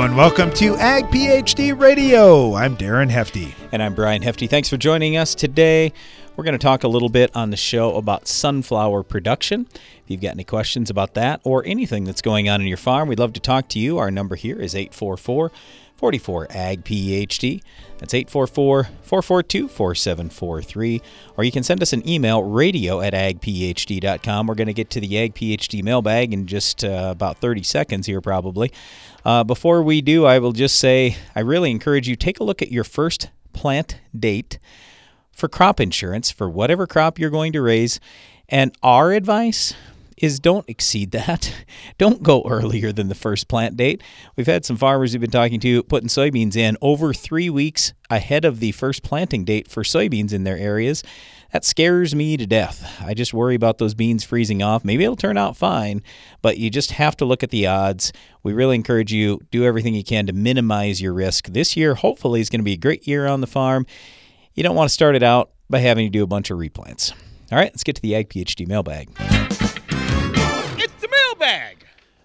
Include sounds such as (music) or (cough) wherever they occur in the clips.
And welcome to Ag PhD Radio. I'm Darren Hefty. And I'm Brian Hefty. Thanks for joining us today. We're going to talk a little bit on the show about sunflower production. If you've got any questions about that or anything that's going on in your farm, we'd love to talk to you. Our number here is 844 44 Ag PhD. That's 844 442 4743. Or you can send us an email, radio at agphd.com. We're going to get to the Ag PhD mailbag in just uh, about 30 seconds here, probably. Uh, before we do, I will just say I really encourage you take a look at your first plant date for crop insurance for whatever crop you're going to raise. And our advice is don't exceed that. (laughs) Don't go earlier than the first plant date. We've had some farmers we've been talking to putting soybeans in over three weeks ahead of the first planting date for soybeans in their areas. That scares me to death. I just worry about those beans freezing off. Maybe it'll turn out fine, but you just have to look at the odds. We really encourage you do everything you can to minimize your risk. This year hopefully is going to be a great year on the farm. You don't want to start it out by having to do a bunch of replants. All right, let's get to the Ag PhD mailbag. It's mailbag.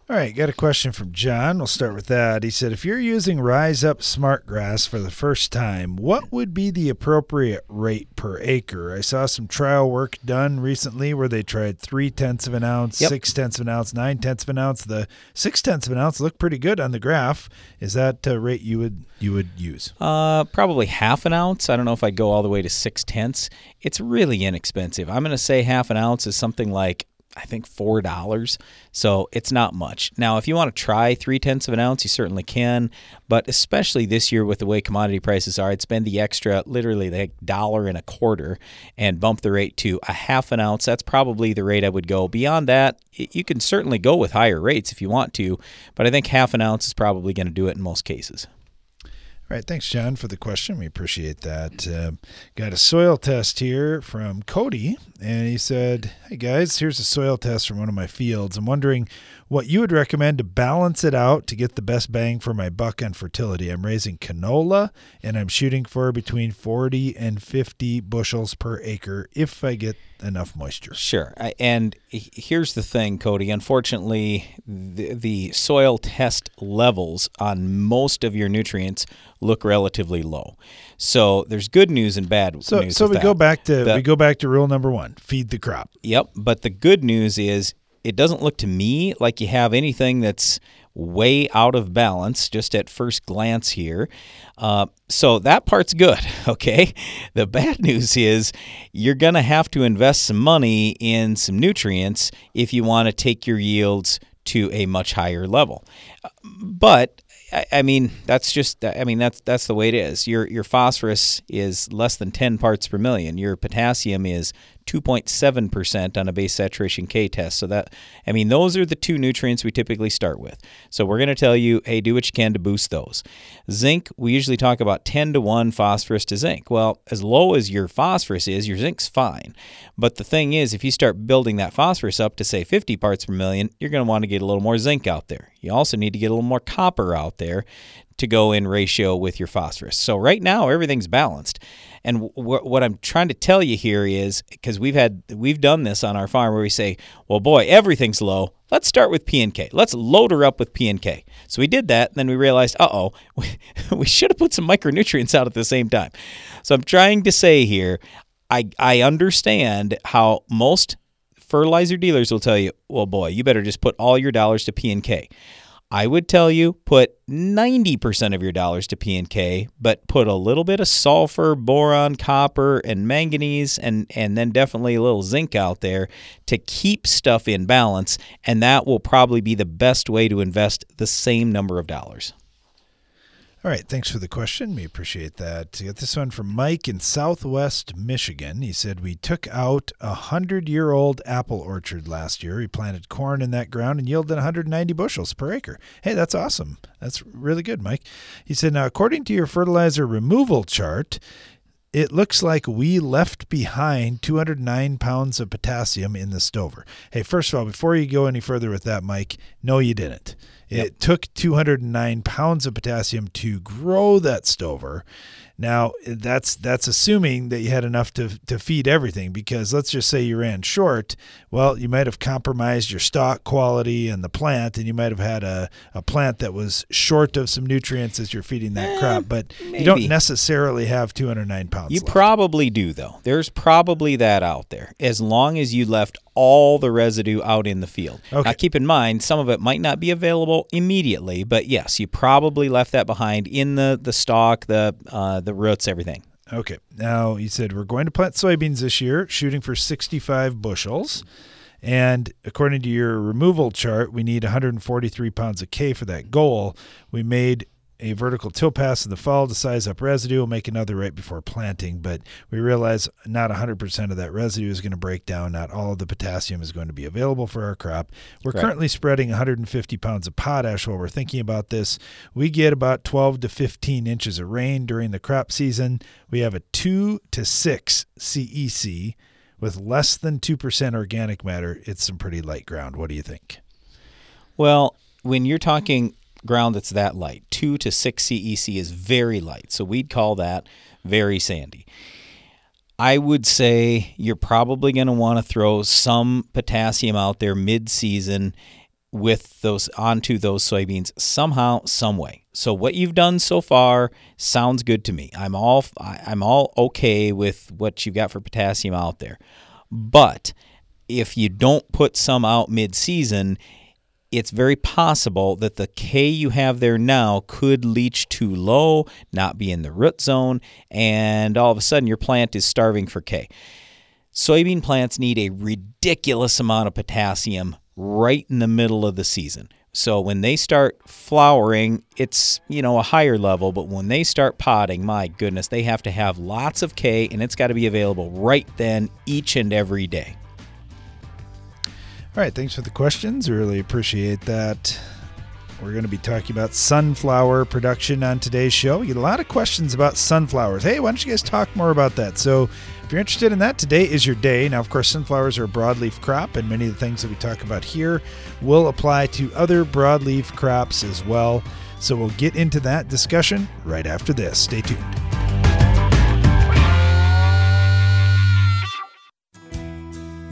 All right, got a question from John. We'll start with that. He said, If you're using Rise Up Smart Grass for the first time, what would be the appropriate rate per acre? I saw some trial work done recently where they tried three tenths of an ounce, Yep. six tenths of an ounce, nine tenths of an ounce. The six tenths of an ounce looked pretty good on the graph. Is that a rate you would you would use? Uh, probably half an ounce. I don't know if I'd go all the way to six tenths. It's really inexpensive. I'm going to say half an ounce is something like I think four dollars. So it's not much. Now, if you want to try three tenths of an ounce, you certainly can. But especially this year with the way commodity prices are, I'd spend the extra, literally like dollar and a quarter, and bump the rate to a half an ounce. That's probably the rate I would go. Beyond that, you can certainly go with higher rates if you want to, but I think half an ounce is probably going to do it in most cases. All right, thanks, John, for the question. We appreciate that. Uh, got a soil test here from Cody, and he said, Hey guys, here's a soil test from one of my fields. I'm wondering what you would recommend to balance it out to get the best bang for my buck on fertility. I'm raising canola, and I'm shooting for between 40 and 50 bushels per acre if I get enough moisture. Sure. And here's the thing, Cody. Unfortunately, the, the soil test levels on most of your nutrients look relatively low. So there's good news and bad So, news. so we go back to The- we go back to rule number one: feed the crop. Yep. But the good news is it doesn't look to me like you have anything that's way out of balance just at first glance here. Uh, so that part's good. (laughs) Okay. The bad news is you're going to have to invest some money in some nutrients if you want to take your yields to a much higher level. But I, I mean, that's just I mean that's that's the way it is. Your your phosphorus is less than 10 parts per million. Your potassium is 2.7% on a base saturation K test. So that I mean those are the two nutrients we typically start with. So we're going to tell you, hey, do what you can to boost those. Zinc, we usually talk about 10 to 1 phosphorus to zinc. Well, as low as your phosphorus is, your zinc's fine. But the thing is, if you start building that phosphorus up to say 50 parts per million, you're going to want to get a little more zinc out there. You also need to get a little more copper out there to go in ratio with your phosphorus. So right now everything's balanced. And wh- what I'm trying to tell you here is because we've had we've done this on our farm where we say, well, boy, everything's low. Let's start with P and K. Let's load her up with P and K. So we did that. And then we realized, uh oh, (laughs) we, we should have put some micronutrients out at the same time. So I'm trying to say here, I I understand how most fertilizer dealers will tell you, well, boy, you better just put all your dollars to P and K. I would tell you put 90% of your dollars to P and K, but put a little bit of sulfur, boron, copper, and manganese, and and then definitely a little zinc out there to keep stuff in balance, and that will probably be the best way to invest the same number of dollars. All right, thanks for the question. We appreciate that. We got this one from Mike in Southwest Michigan. He said we took out a hundred-year-old apple orchard last year. We planted corn in that ground and yielded 190 bushels per acre. Hey, that's awesome. That's really good, Mike. He said now, according to your fertilizer removal chart, it looks like we left behind 209 pounds of potassium in the stover. Hey, first of all, before you go any further with that, Mike, no, you didn't. It took 209 pounds of potassium to grow that stover. Now that's that's assuming that you had enough to to feed everything because let's just say you ran short. Well, you might have compromised your stock quality and the plant, and you might have had a, a plant that was short of some nutrients as you're feeding that Eh, crop. But you don't necessarily have 209 pounds. You left. probably do, though. There's probably that out there, as long as you left all the residue out in the field. Okay. Now, keep in mind, some of it might not be available immediately, but yes, you probably left that behind in the the stalk, the uh, the roots, everything. Okay. Now you said we're going to plant soybeans this year, shooting for 65 bushels. And according to your removal chart, we need 143 pounds of K for that goal. We made a vertical till pass in the fall to size up residue. We'll make another right before planting, but we realize not 100% of that residue is going to break down. Not all of the potassium is going to be available for our crop. We're Correct. currently spreading 150 pounds of potash while we're thinking about this. We get about 12 to 15 inches of rain during the crop season. We have a 2 to 6 CEC with less than 2% organic matter. It's some pretty light ground. What do you think? Well, when you're talking ground that's that light, 2 to 6 CEC is very light. So we'd call that very sandy. I would say you're probably going to want to throw some potassium out there mid-season with those onto those soybeans somehow, some way. So what you've done so far sounds good to me. I'm all I'm all okay with what you've got for potassium out there. But if you don't put some out mid-season, it's very possible that the K you have there now could leach too low, not be in the root zone, and all of a sudden your plant is starving for K. Soybean plants need a ridiculous amount of potassium right in the middle of the season. So when they start flowering, it's, you know, a higher level, but when they start potting, my goodness, they have to have lots of K and it's got to be available right then each and every day. All right, thanks for the questions. Really appreciate that. We're going to be talking about sunflower production on today's show. We get a lot of questions about sunflowers. Hey, why don't you guys talk more about that? So, if you're interested in that, today is your day. Now, of course, sunflowers are a broadleaf crop, and many of the things that we talk about here will apply to other broadleaf crops as well. So, we'll get into that discussion right after this. Stay tuned.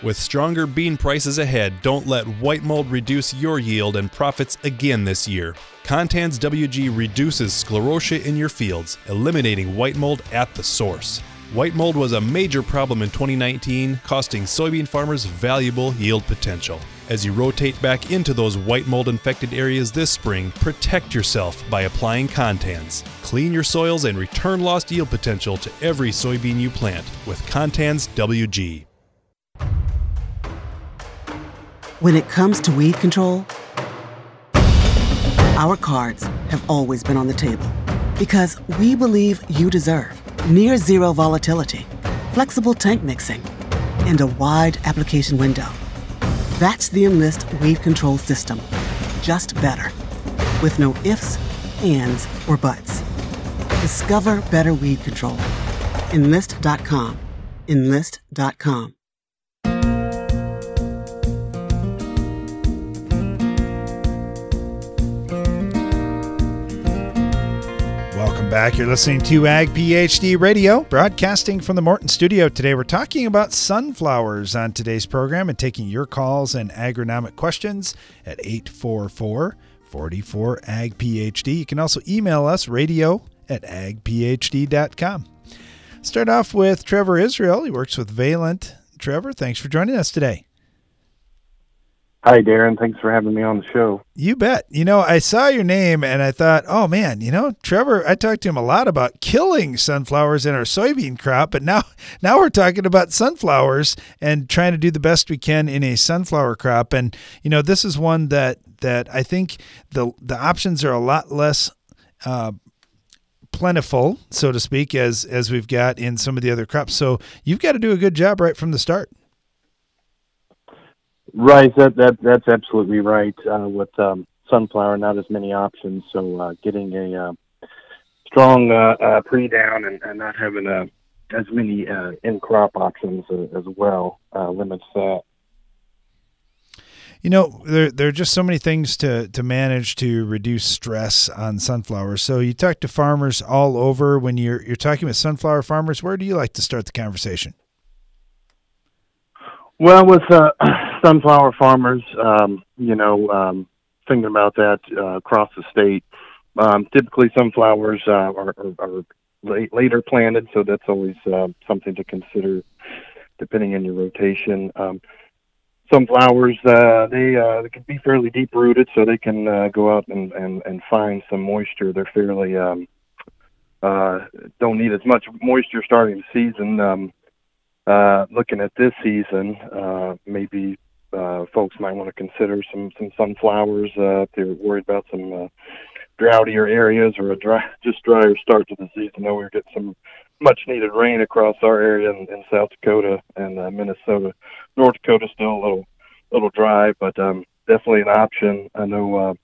With stronger bean prices ahead, don't let white mold reduce your yield and profits again this year. Contans WG reduces sclerotia in your fields, eliminating white mold at the source. White mold was a major problem in 2019, costing soybean farmers valuable yield potential. As you rotate back into those white mold infected areas this spring, protect yourself by applying Contans. Clean your soils and return lost yield potential to every soybean you plant with Contans WG. When it comes to weed control, our cards have always been on the table because we believe you deserve near zero volatility, flexible tank mixing, and a wide application window. That's the Enlist weed control system, just better, with no ifs, ands, or buts. Discover better weed control. Enlist.com. Enlist.com. Welcome back. You're listening to Ag PhD Radio, broadcasting from the Morton Studio. Today, we're talking about sunflowers on today's program and taking your calls and agronomic questions at 844 44 Ag PhD. You can also email us radio at agphd.com. Start off with Trevor Israel. He works with Valent. Trevor, thanks for joining us today. Hi, Darren. Thanks for having me on the show. You bet. You know, I saw your name and I thought, oh man, you know, Trevor, I talked to him a lot about killing sunflowers in our soybean crop, but now (laughs) now we're talking about sunflowers and trying to do the best we can in a sunflower crop. And you know, this is one that that I think the the options are a lot less uh, plentiful, so to speak, as as we've got in some of the other crops. So you've got to do a good job right from the start. Right, that that that's absolutely right. Uh, with um, sunflower, not as many options, so uh, getting a uh, strong uh, uh, pre-down and, and not having uh, as many uh, in-crop options uh, as well uh, limits that. You know, there there are just so many things to to manage to reduce stress on sunflowers. So you talk to farmers all over when you're you're talking with sunflower farmers. Where do you like to start the conversation? Well, with uh, sunflower farmers, um, you know, um, thinking about that uh, across the state, um, typically sunflowers uh, are, are, are late, later planted, so that's always uh, something to consider depending on your rotation. Um, sunflowers, uh, they uh, they can be fairly deep rooted, so they can uh, go out and, and, and find some moisture. They're fairly um, uh, don't need as much moisture starting the season. Um, uh, looking at this season, uh, maybe uh, folks might want to consider some some sunflowers uh, if they're worried about some uh, droutier areas or a dry, just drier start to the season. I know we're getting some much needed rain across our area in, in South Dakota and uh, Minnesota. North Dakota still a little little dry, but um, definitely an option. I know uh,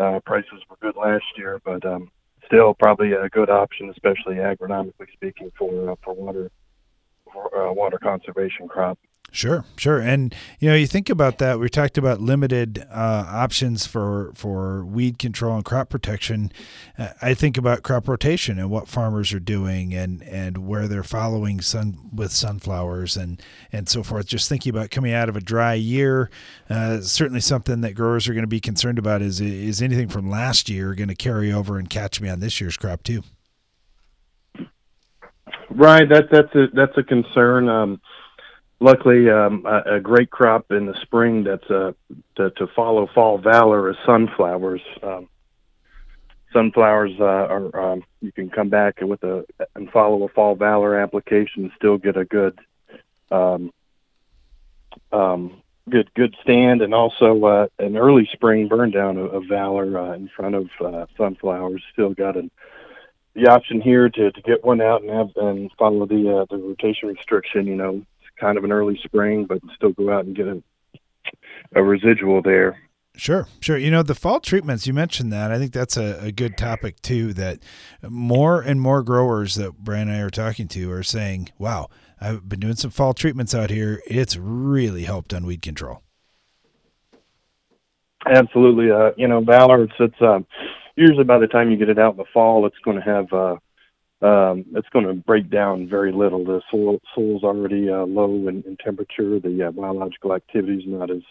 uh, prices were good last year, but um, still probably a good option, especially agronomically speaking, for uh, for water uh, water conservation crop. Sure, sure, and you know, you think about that. We talked about limited uh, options for for weed control and crop protection. Uh, I think about crop rotation and what farmers are doing, and and where they're following sun with sunflowers and and so forth. Just thinking about coming out of a dry year, uh, certainly something that growers are going to be concerned about is is anything from last year going to carry over and catch me on this year's crop too. Right, that that's a that's a concern. Um, luckily, um, a, a, great crop in the spring that's uh, to, to follow fall valor is sunflowers. Um, sunflowers uh, are um, you can come back with a and follow a fall valor application and still get a good um, um, good good stand and also uh, an early spring burn down of, of valor uh, in front of uh, sunflowers still got an the option here to, to get one out and have and follow the uh, the rotation restriction. You know, kind of an early spring, but still go out and get a, a residual there. Sure, sure. You know, the fall treatments, you mentioned that. I think that's a, a good topic too. That more and more growers that Brian and I are talking to are saying, wow, I've been doing some fall treatments out here. It's really helped on weed control. Absolutely. Uh, you know, it's, it's, um, usually by the time you get it out in the fall, it's going to have uh, um, it's going to break down very little. The soil soil's already uh, low in, in temperature. The uh, biological activity is not as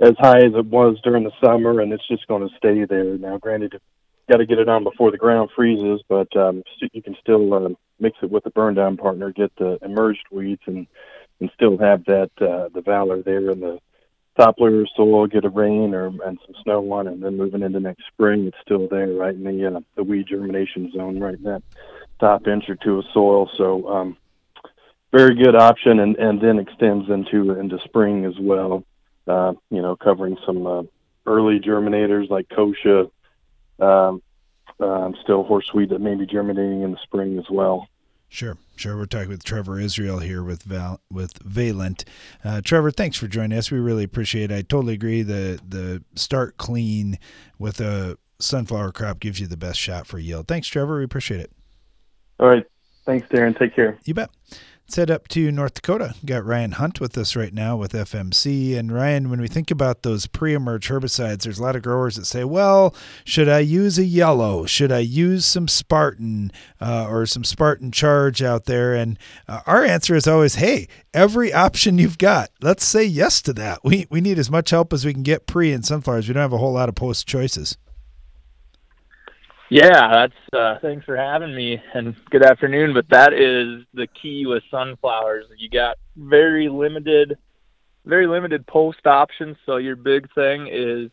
as high as it was during the summer, and it's just going to stay there. Now, granted, got to get it on before the ground freezes, but um, you can still uh, mix it with the burn down partner, get the emerged weeds, and and still have that uh, the valor there in the of soil, get a rain or and some snow on it, and then moving into next spring, it's still there, right in the uh, the weed germination zone, right in that top inch or two of soil. So, um, very good option, and and then extends into into spring as well. Uh, you know, covering some uh, early germinators like kochia, um, um, still horseweed that may be germinating in the spring as well. Sure, sure. We're talking with Trevor Israel here with Val with Valent. Uh, Trevor, thanks for joining us. We really appreciate it. I totally agree. The the start clean with a sunflower crop gives you the best shot for yield. Thanks, Trevor. We appreciate it. All right. Thanks, Darren. Take care. You bet. Let's head up to North Dakota. Got Ryan Hunt with us right now with FMC. And Ryan, when we think about those pre-emerge herbicides, there's a lot of growers that say, "Well, should I use a yellow? Should I use some Spartan uh, or some Spartan Charge out there?" And uh, our answer is always, "Hey, every option you've got, let's say yes to that. We we need as much help as we can get pre in sunflowers. We don't have a whole lot of post choices." Yeah, that's uh, thanks for having me and good afternoon. But that is the key with sunflowers. You got very limited, very limited post options. So your big thing is,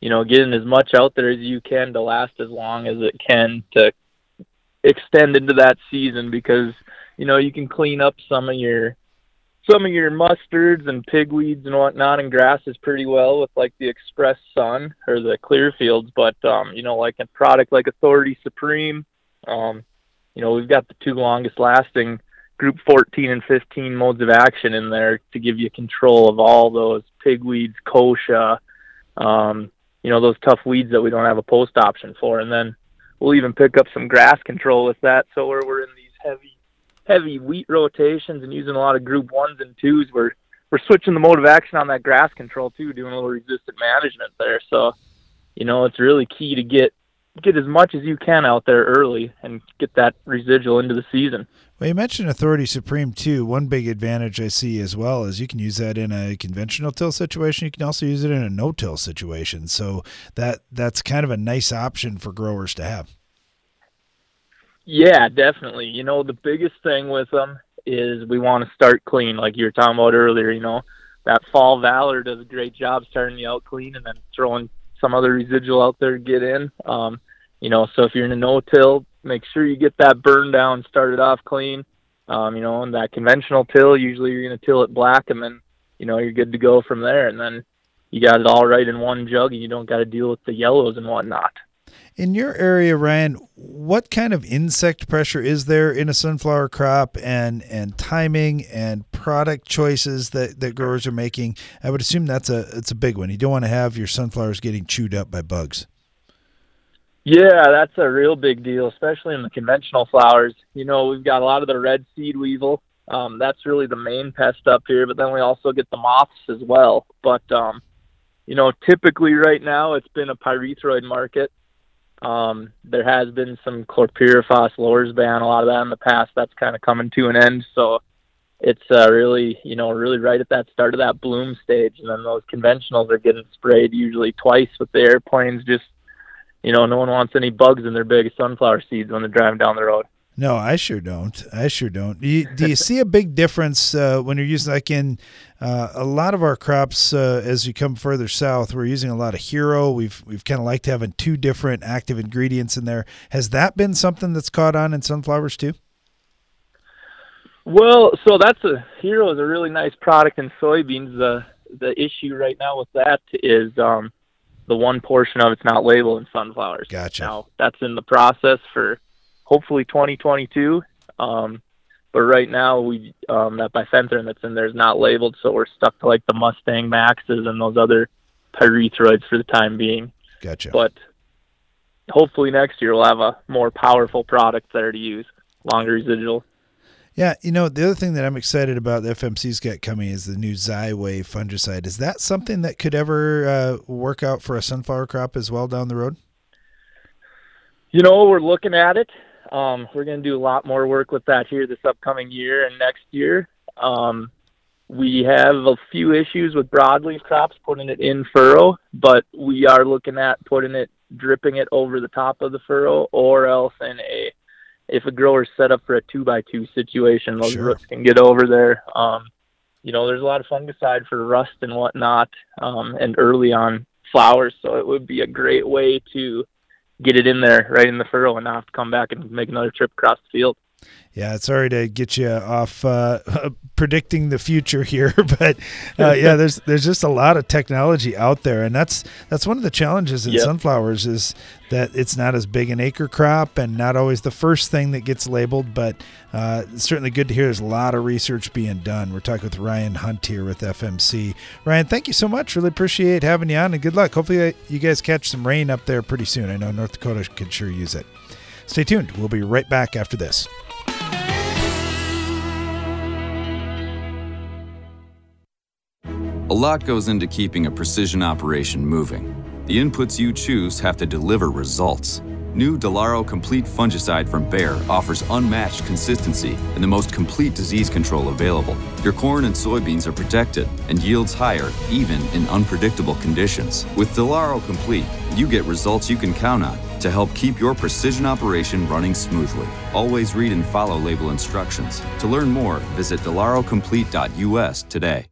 you know, getting as much out there as you can to last as long as it can to extend into that season because you know you can clean up some of your some of your mustards and pigweeds and whatnot and grasses pretty well with like the Express Sun or the Clearfields, but um, you know, like a product like Authority Supreme, um, you know, we've got the two longest lasting group 14 and 15 modes of action in there to give you control of all those pigweeds, kochia, um, you know, those tough weeds that we don't have a post option for. And then we'll even pick up some grass control with that. So where we're in these heavy heavy wheat rotations and using a lot of group ones and twos, we're we're switching the mode of action on that grass control too, doing a little resistant management there. So, you know, it's really key to get get as much as you can out there early and get that residual into the season. Well, you mentioned Authority Supreme too. One big advantage I see as well is you can use that in a conventional till situation. You can also use it in a no-till situation. So that that's kind of a nice option for growers to have. Yeah, definitely. You know, the biggest thing with them is we want to start clean, like you were talking about earlier. You know, that fall valor does a great job starting you out clean and then throwing some other residual out there to get in. Um, you know, so if you're in a no-till, make sure you get that burn down started off clean. Um, you know, and that conventional till, usually you're going to till it black and then, you know, you're good to go from there. And then you got it all right in one jug and you don't got to deal with the yellows and whatnot. In your area, Ryan, what kind of insect pressure is there in a sunflower crop and and timing and product choices that, that growers are making? I would assume that's a it's a big one. You don't want to have your sunflowers getting chewed up by bugs. Yeah, that's a real big deal, especially in the conventional flowers. You know, we've got a lot of the red seed weevil. Um, that's really the main pest up here, but then we also get the moths as well. But um, you know, typically right now it's been a pyrethroid market. Um, there has been some chlorpyrifos lorsban, a lot of that in the past. That's kind of coming to an end. So it's uh, really, you know, really right at that start of that bloom stage. And then those conventionals are getting sprayed usually twice with the airplanes. Just, you know, no one wants any bugs in their big sunflower seeds when they're driving down the road. No, I sure don't. I sure don't. Do you, do you see a big difference uh, when you're using like in uh, a lot of our crops uh, as you come further south? We're using a lot of hero. We've we've kind of liked having two different active ingredients in there. Has that been something that's caught on in sunflowers too? Well, so that's a hero is a really nice product in soybeans. The the issue right now with that is um, the one portion of it's not labeled in sunflowers. Gotcha. Now that's in the process for hopefully 2022. Um, but right now, we um, that bifenthrin that's in there is not labeled, so we're stuck to like the Mustang Maxes and those other pyrethroids for the time being. Gotcha. But hopefully next year we'll have a more powerful product there to use, longer residual. Yeah, you know the other thing that I'm excited about the FMC's got coming is the new Xyway fungicide. Is that something that could ever uh, work out for a sunflower crop as well down the road? You know, we're looking at it. Um, we're going to do a lot more work with that here this upcoming year and next year. Um, we have a few issues with broadleaf crops putting it in furrow, but we are looking at putting it, dripping it over the top of the furrow, or else in a if a grower's set up for a two by two situation, those Sure. roots can get over there. Um, you know, there's a lot of fungicide for rust and whatnot, um, and early on flowers, so it would be a great way to get it in there right in the furrow and not have to come back and make another trip across the field. Yeah, sorry to get you off uh, (laughs) predicting the future here, (laughs) but uh, yeah, (laughs) there's there's just a lot of technology out there, and that's that's one of the challenges in Yep. sunflowers is that it's not as big an acre crop and not always the first thing that gets labeled. But uh, certainly good to hear there's a lot of research being done. We're talking with Ryan Hunt here with FMC. Ryan, thank you so much. Really appreciate having you on, and good luck. Hopefully, uh, you guys catch some rain up there pretty soon. I know North Dakota could sure use it. Stay tuned. We'll be right back after this. A lot goes into keeping a precision operation moving. The inputs you choose have to deliver results. New Delaro Complete Fungicide from Bayer offers unmatched consistency and the most complete disease control available. Your corn and soybeans are protected and yields higher even in unpredictable conditions. With Delaro Complete, you get results you can count on to help keep your precision operation running smoothly. Always read and follow label instructions. To learn more, visit delarocomplete.us today.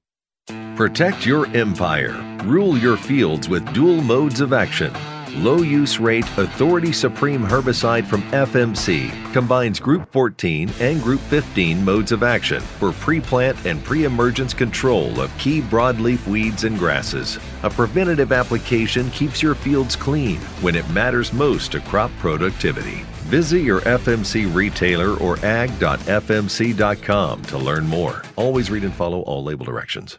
Protect your empire. Rule your fields with dual modes of action. Low use rate Authority Supreme herbicide from FMC combines Group 14 and Group 15 modes of action for pre plant and pre emergence control of key broadleaf weeds and grasses. A preventative application keeps your fields clean when it matters most to crop productivity. Visit your FMC retailer or ag.fmc.com to learn more. Always read and follow all label directions.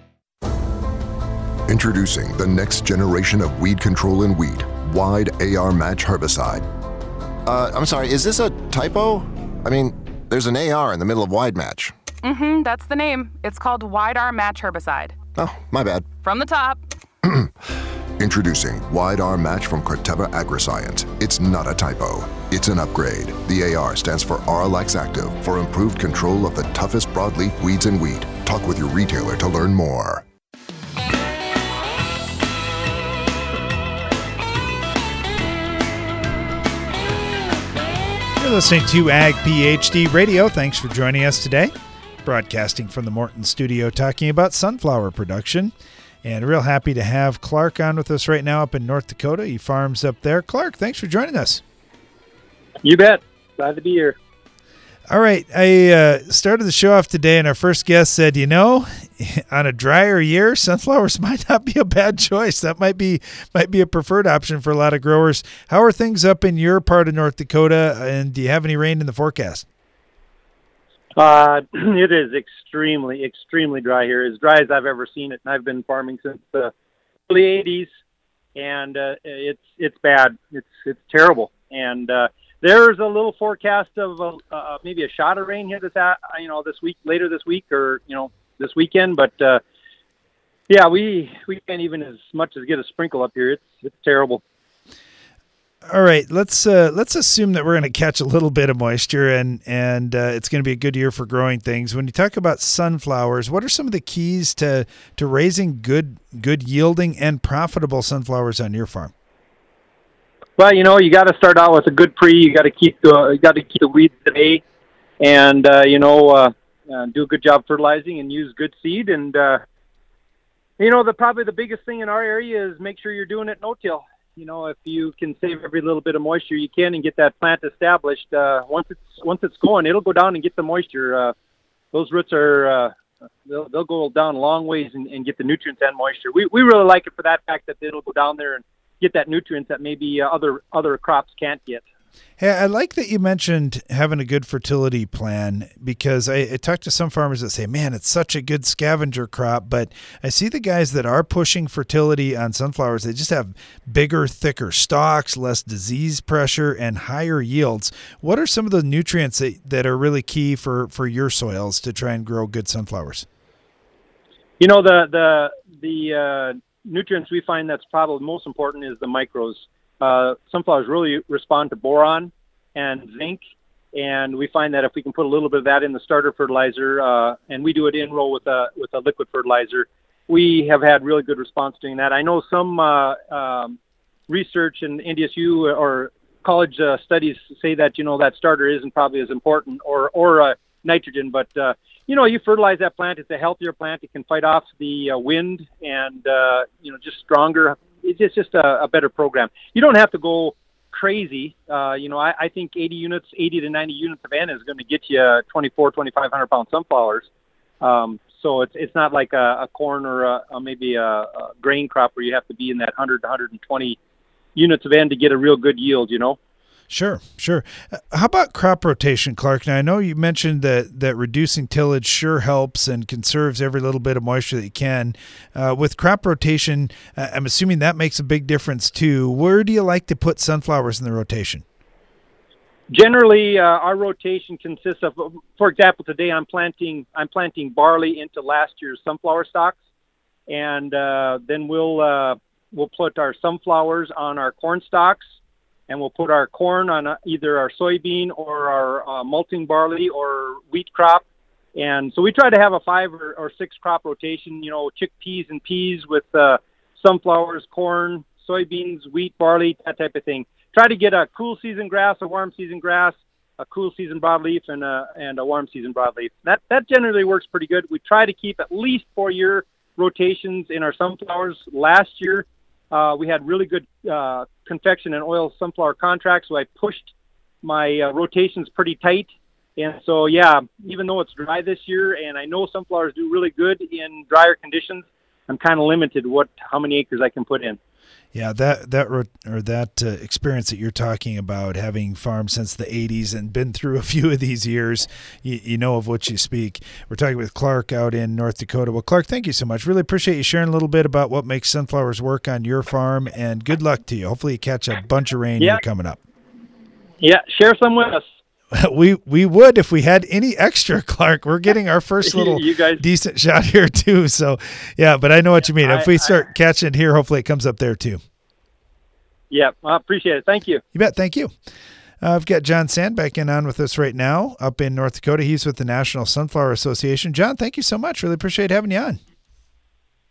Introducing the next generation of weed control in wheat, Wide AR Match Herbicide. Uh, I'm sorry, is this a typo? I mean, there's an AR in the middle of Wide Match. Mm-hmm, that's the name. It's called Wide R Match Herbicide. Oh, my bad. From the top. (clears throat) Introducing Wide R Match from Corteva Agriscience. It's not a typo. It's an upgrade. The AR stands for Arylex Active for improved control of the toughest broadleaf weeds in wheat. Talk with your retailer to learn more. You're listening to Ag PhD Radio. Thanks for joining us today. Broadcasting from the Morton studio, talking about sunflower production. And real happy to have Clark on with us right now up in North Dakota. He farms up there. Clark, thanks for joining us. You bet. Glad to be here. All right. I uh, started the show off today, and our first guest said, you know, (laughs) on a drier year, sunflowers (laughs) might not be a bad choice. That might be might be a preferred option for a lot of growers. How are things up in your part of North Dakota, and do you have any rain in the forecast? Uh, (clears throat) it is extremely, extremely dry here. As dry as I've ever seen it, and I've been farming since the early '80s, and uh, it's it's bad. It's it's terrible, and uh, there's a little forecast of a, uh, maybe a shot of rain here this uh, you know this week later this week or you know this weekend but uh yeah we we can't even as much as get a sprinkle up here. It's it's terrible. All right let's uh let's assume that we're going to catch a little bit of moisture and and uh, it's going to be a good year for growing things. When you talk about sunflowers what are some of the keys to to raising good good yielding and profitable sunflowers on your farm well, you know, you got to start out with a good pre. You got to keep the you got to keep the weeds at bay, and uh, you know, uh, uh, do a good job fertilizing and use good seed. And uh, you know, the probably the biggest thing in our area is make sure you're doing it no-till. You know, if you can save every little bit of moisture you can and get that plant established, uh, once it's once it's going, it'll go down and get the moisture. Uh, those roots are uh, they'll they'll go down long ways and, and get the nutrients and moisture. We we really like it for that fact that it'll go down there and get that nutrients that maybe uh, other other crops can't get. Hey, I like that you mentioned having a good fertility plan because I, I talked to some farmers that say, man, it's such a good scavenger crop. But I see the guys that are pushing fertility on sunflowers, they just have bigger, thicker stalks, less disease pressure, and higher yields. What are some of the nutrients that, that are really key for, for your soils to try and grow good sunflowers? You know, the, the, the uh, nutrients we find that's probably most important is the micros uh, sunflowers really respond to boron and zinc. And we find that if we can put a little bit of that in the starter fertilizer, uh, and we do it in roll with a with a liquid fertilizer, we have had really good response doing that. I know some uh, um, research in NDSU or college uh, studies say that you know that starter isn't probably as important or or uh, nitrogen, but uh, you know you fertilize that plant. It's a healthier plant. It can fight off the uh, wind and uh, you know just stronger it's just, just a, a better program. You don't have to go crazy. Uh, you know, I, I think 80 units, 80 to 90 units of N is going to get you 24, 2,500 pound sunflowers. Um, so it's it's not like a, a corn or a, a maybe a, a grain crop where you have to be in that 100 to 120 units of N to get a real good yield. You know. Sure, sure. Uh, how about crop rotation, Clark? Now I know you mentioned that that reducing tillage sure helps and conserves every little bit of moisture that you can. Uh, with crop rotation, uh, I'm assuming that makes a big difference too. Where do you like to put sunflowers in the rotation? Generally, uh, our rotation consists of, for example, today I'm planting I'm planting barley into last year's sunflower stocks, and uh, then we'll uh, we'll put our sunflowers on our corn stalks and we'll put our corn on uh, either our soybean or our uh, malting barley or wheat crop. And so we try to have a five or, or six crop rotation, you know, chickpeas and peas with uh, sunflowers, corn, soybeans, wheat, barley, that type of thing. Try to get a cool season grass, a warm season grass, a cool season broadleaf, and a, and a warm season broadleaf. That, that generally works pretty good. We try to keep at least four year rotations in our sunflowers. Last year, uh, we had really good uh, confection and oil sunflower contracts, so I pushed my uh, rotations pretty tight. And so, yeah, even though it's dry this year, and I know sunflowers do really good in drier conditions, I'm kind of limited what how many acres I can put in. Yeah, that that or that uh, experience that you're talking about, having farmed since the '80s and been through a (laughs) few of these years, you, you, know of what you speak. We're talking with Clark out in North Dakota. Well, Clark, thank you so much. Really appreciate you sharing a little bit about what makes sunflowers work on your farm, and good luck to you. Hopefully, you catch a bunch of rain yeah. here coming up. Yeah, share some with us. (laughs) we we would if we had any extra, (laughs) Clark. We're getting our (laughs) first little guys, decent shot here too. So yeah, but I know what you mean. I, if we start I, catching it here, hopefully it comes up there too. Yeah, I appreciate it. Thank you. You bet. Thank you. Uh, I've got John Sandbakken in on with us right now up in North Dakota. He's with the National Sunflower Association. John, thank you so much. Really appreciate having you on.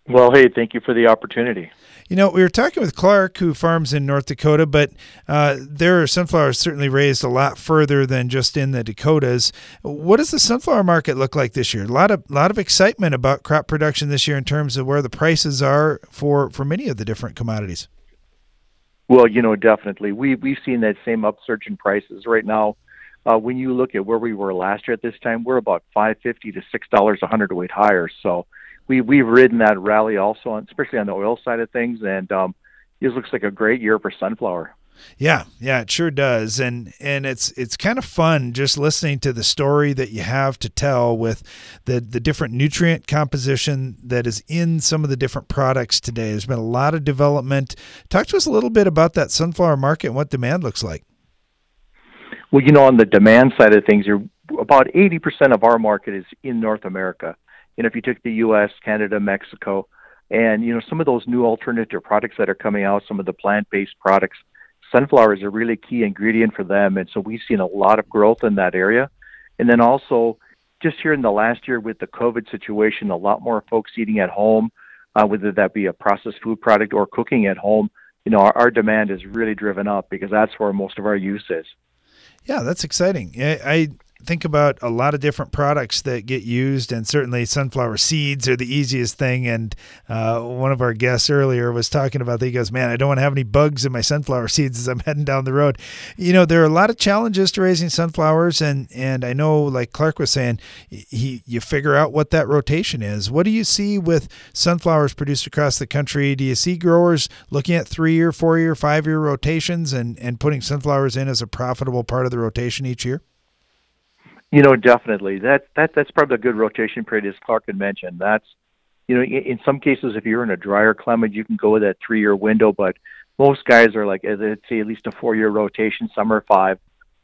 Well, hey, thank you for the opportunity. You know, we were talking with Clark, who farms in North Dakota, but uh, there are sunflowers certainly raised a lot further than just in the Dakotas. What does the sunflower market look like this year? A lot of lot of excitement about crop production this year in terms of where the prices are for for many of the different commodities. Well, you know, definitely. We we've seen that same upsurge in prices right now. Uh, when you look at where we were last year at this time, we're about five fifty to six dollars a hundredweight higher. So we we've ridden that rally also, on, especially on the oil side of things, and um, this looks like a great year for sunflower. Yeah, yeah, it sure does, and and it's it's kind of fun just listening to the story that you have to tell with the the different nutrient composition that is in some of the different products today. There's been a lot of development. Talk to us a little bit about that sunflower market and what demand looks like. Well, you know, on the demand side of things, you're about 80% of our market is in North America you know, if you took the U.S., Canada, Mexico, and you know some of those new alternative products that are coming out, some of the plant-based products, sunflower is a really key ingredient for them, and so we've seen a lot of growth in that area. And then also, just here in the last year with the COVID situation, a lot more folks eating at home, uh, whether that be a processed food product or cooking at home. You know, our, our demand is really driven up because that's where most of our use is. Yeah, that's exciting. I, think about a lot of different products that get used, and certainly sunflower seeds are the easiest thing. And uh, one of our guests earlier was talking about that. He goes, Man, I don't want to have any bugs in my sunflower seeds as I'm (laughs) heading down the road. You know, there are a lot of challenges to raising sunflowers, and, and I know, like Clark was saying, he, you figure out what that rotation is. What do you see with sunflowers produced across the country? Do you see growers looking at three year, four year, five year rotations and, and putting sunflowers in as a profitable part of the rotation each year? You know, definitely. That that that's probably a good rotation period, as Clark had mentioned. That's you know, in, some cases, if you're in a drier climate, you can go with that three-year window. But most guys are like, let's say, at least a four-year rotation. Some are five.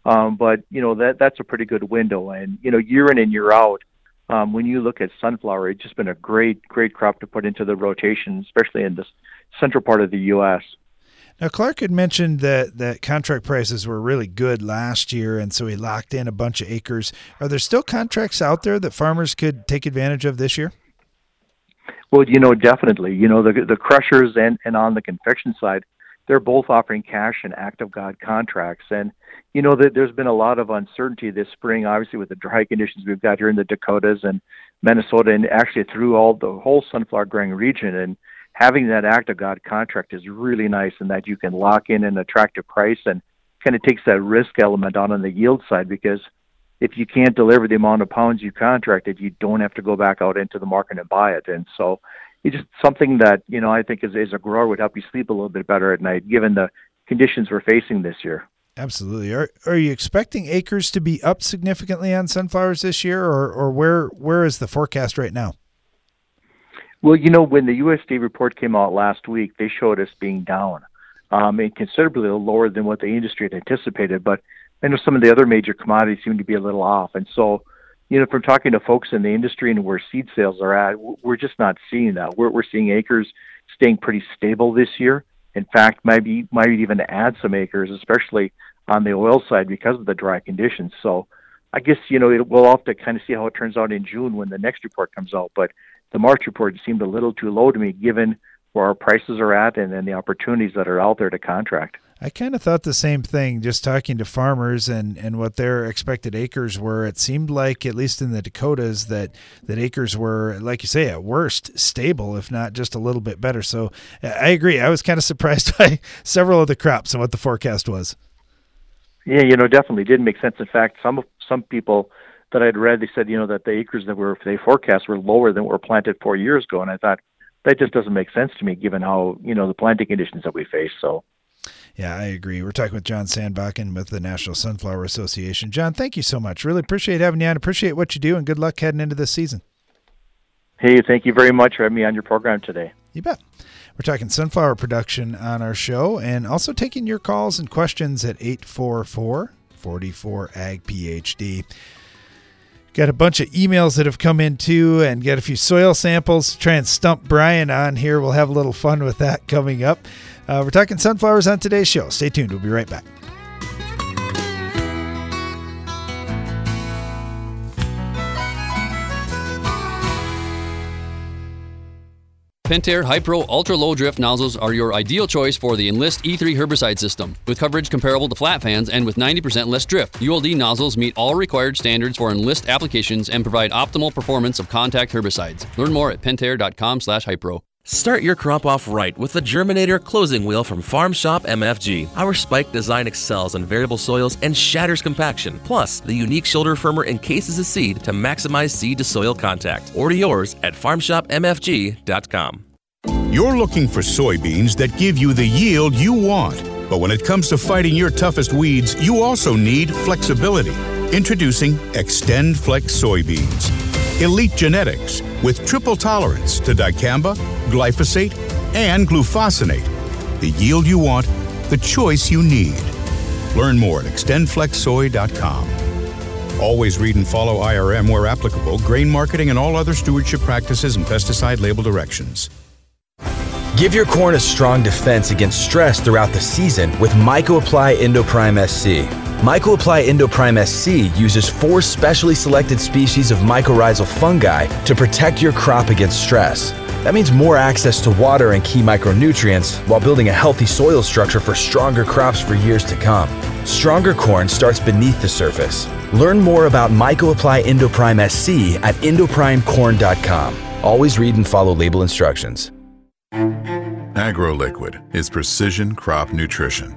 Um, but you know that that's a pretty good window, and you know, year in and year out, um, when you look at sunflower, it's just been a great, great crop to put into the rotation, especially in this central part of the U.S. Now, Clark had mentioned that, that contract prices were really good last year, and so he locked in a bunch of acres. Are there still contracts out there that farmers could take advantage of this year? Well, you know, definitely. You know, the the crushers and, and on the confection side, they're both offering cash and act of God contracts. And, you know, that there's been a lot of uncertainty this spring, obviously, with the dry conditions we've got here in the Dakotas and Minnesota, and actually through all the whole sunflower growing region. And having that act of God contract is really nice in that you can lock in an attractive price and kind of takes that risk element on on the yield side because if you can't deliver the amount of pounds you contracted, you don't have to go back out into the market and buy it. And so it's just something that, you know, I think as, as a grower would help you sleep a little bit better at night given the conditions we're facing this year. Absolutely. Are are you expecting acres to be up significantly on sunflowers this year or, or where where is the forecast right now? Well, you know, when the USDA report came out last week, they showed us being down, um, and considerably lower than what the industry had anticipated. But I know some of the other major commodities seem to be a little off, and so, you know, from talking to folks in the industry and where seed sales are at, we're just not seeing that. We're we're seeing acres staying pretty stable this year. In fact, maybe might even add some acres, especially on the oil side because of the dry conditions. So, I guess you know it, we'll have to kind of see how it turns out in June when the next report comes out. But the March report seemed a little too low to me given where our prices are at and then the opportunities that are out there to contract. I kind of thought the same thing just talking to farmers and, and what their expected acres were. It seemed like, at least in the Dakotas, that, that acres were, like you say, at worst stable, if not just a little bit better. So I agree. I was kind of surprised (laughs) by several of the crops and what the forecast was. Yeah, you know, definitely didn't make sense. In fact, some some people that I'd read, they said, you know, that the acres that were they forecast were lower than were planted four years ago, and I thought that just doesn't make sense to me given how you know the planting conditions that we face. So. Yeah, I agree. We're talking with John Sandbakken with the National Sunflower Association. John, thank you so much. Really appreciate having you on. Appreciate what you do, and good luck heading into this season. Hey, thank you very much for having me on your program today. You bet. We're talking sunflower production on our show and also taking your calls and questions at 844 44 Ag PhD. Got a bunch of emails that have come in too, and got a few soil samples. Try and stump Brian on here. We'll have a little fun with that coming up. Uh, we're talking sunflowers on today's show. Stay tuned. We'll be right back. Pentair Hypro Ultra Low Drift nozzles are your ideal choice for the Enlist E3 herbicide system. With coverage comparable to flat fans and with 90% less drift, ULD nozzles meet all required standards for Enlist applications and provide optimal performance of contact herbicides. Learn more at pentair.com/hypro. Start your crop off right with the Germinator closing wheel from Farm Shop MFG. Our spike design excels in variable soils and shatters compaction. Plus, the unique shoulder firmer encases a seed to maximize seed to soil contact. Order yours at farmshopmfg.com. You're looking for soybeans that give you the yield you want. But when it comes to fighting your toughest weeds, you also need flexibility. Introducing Extend Flex soybeans. Elite genetics with triple tolerance to dicamba, glyphosate, and glufosinate. The yield you want, the choice you need. Learn more at extendflexsoy.com. Always read and follow IRM where applicable, grain marketing, and all other stewardship practices and pesticide label directions. Give your corn a strong defense against stress throughout the season with MycoApply Endoprime SC. MycoApply Endoprime SC uses four specially selected species of mycorrhizal fungi to protect your crop against stress. That means more access to water and key micronutrients while building a healthy soil structure for stronger crops for years to come. Stronger corn starts beneath the surface. Learn more about MycoApply Endoprime SC at endoprimecorn.com. Always read and follow label instructions. AgroLiquid is precision crop nutrition.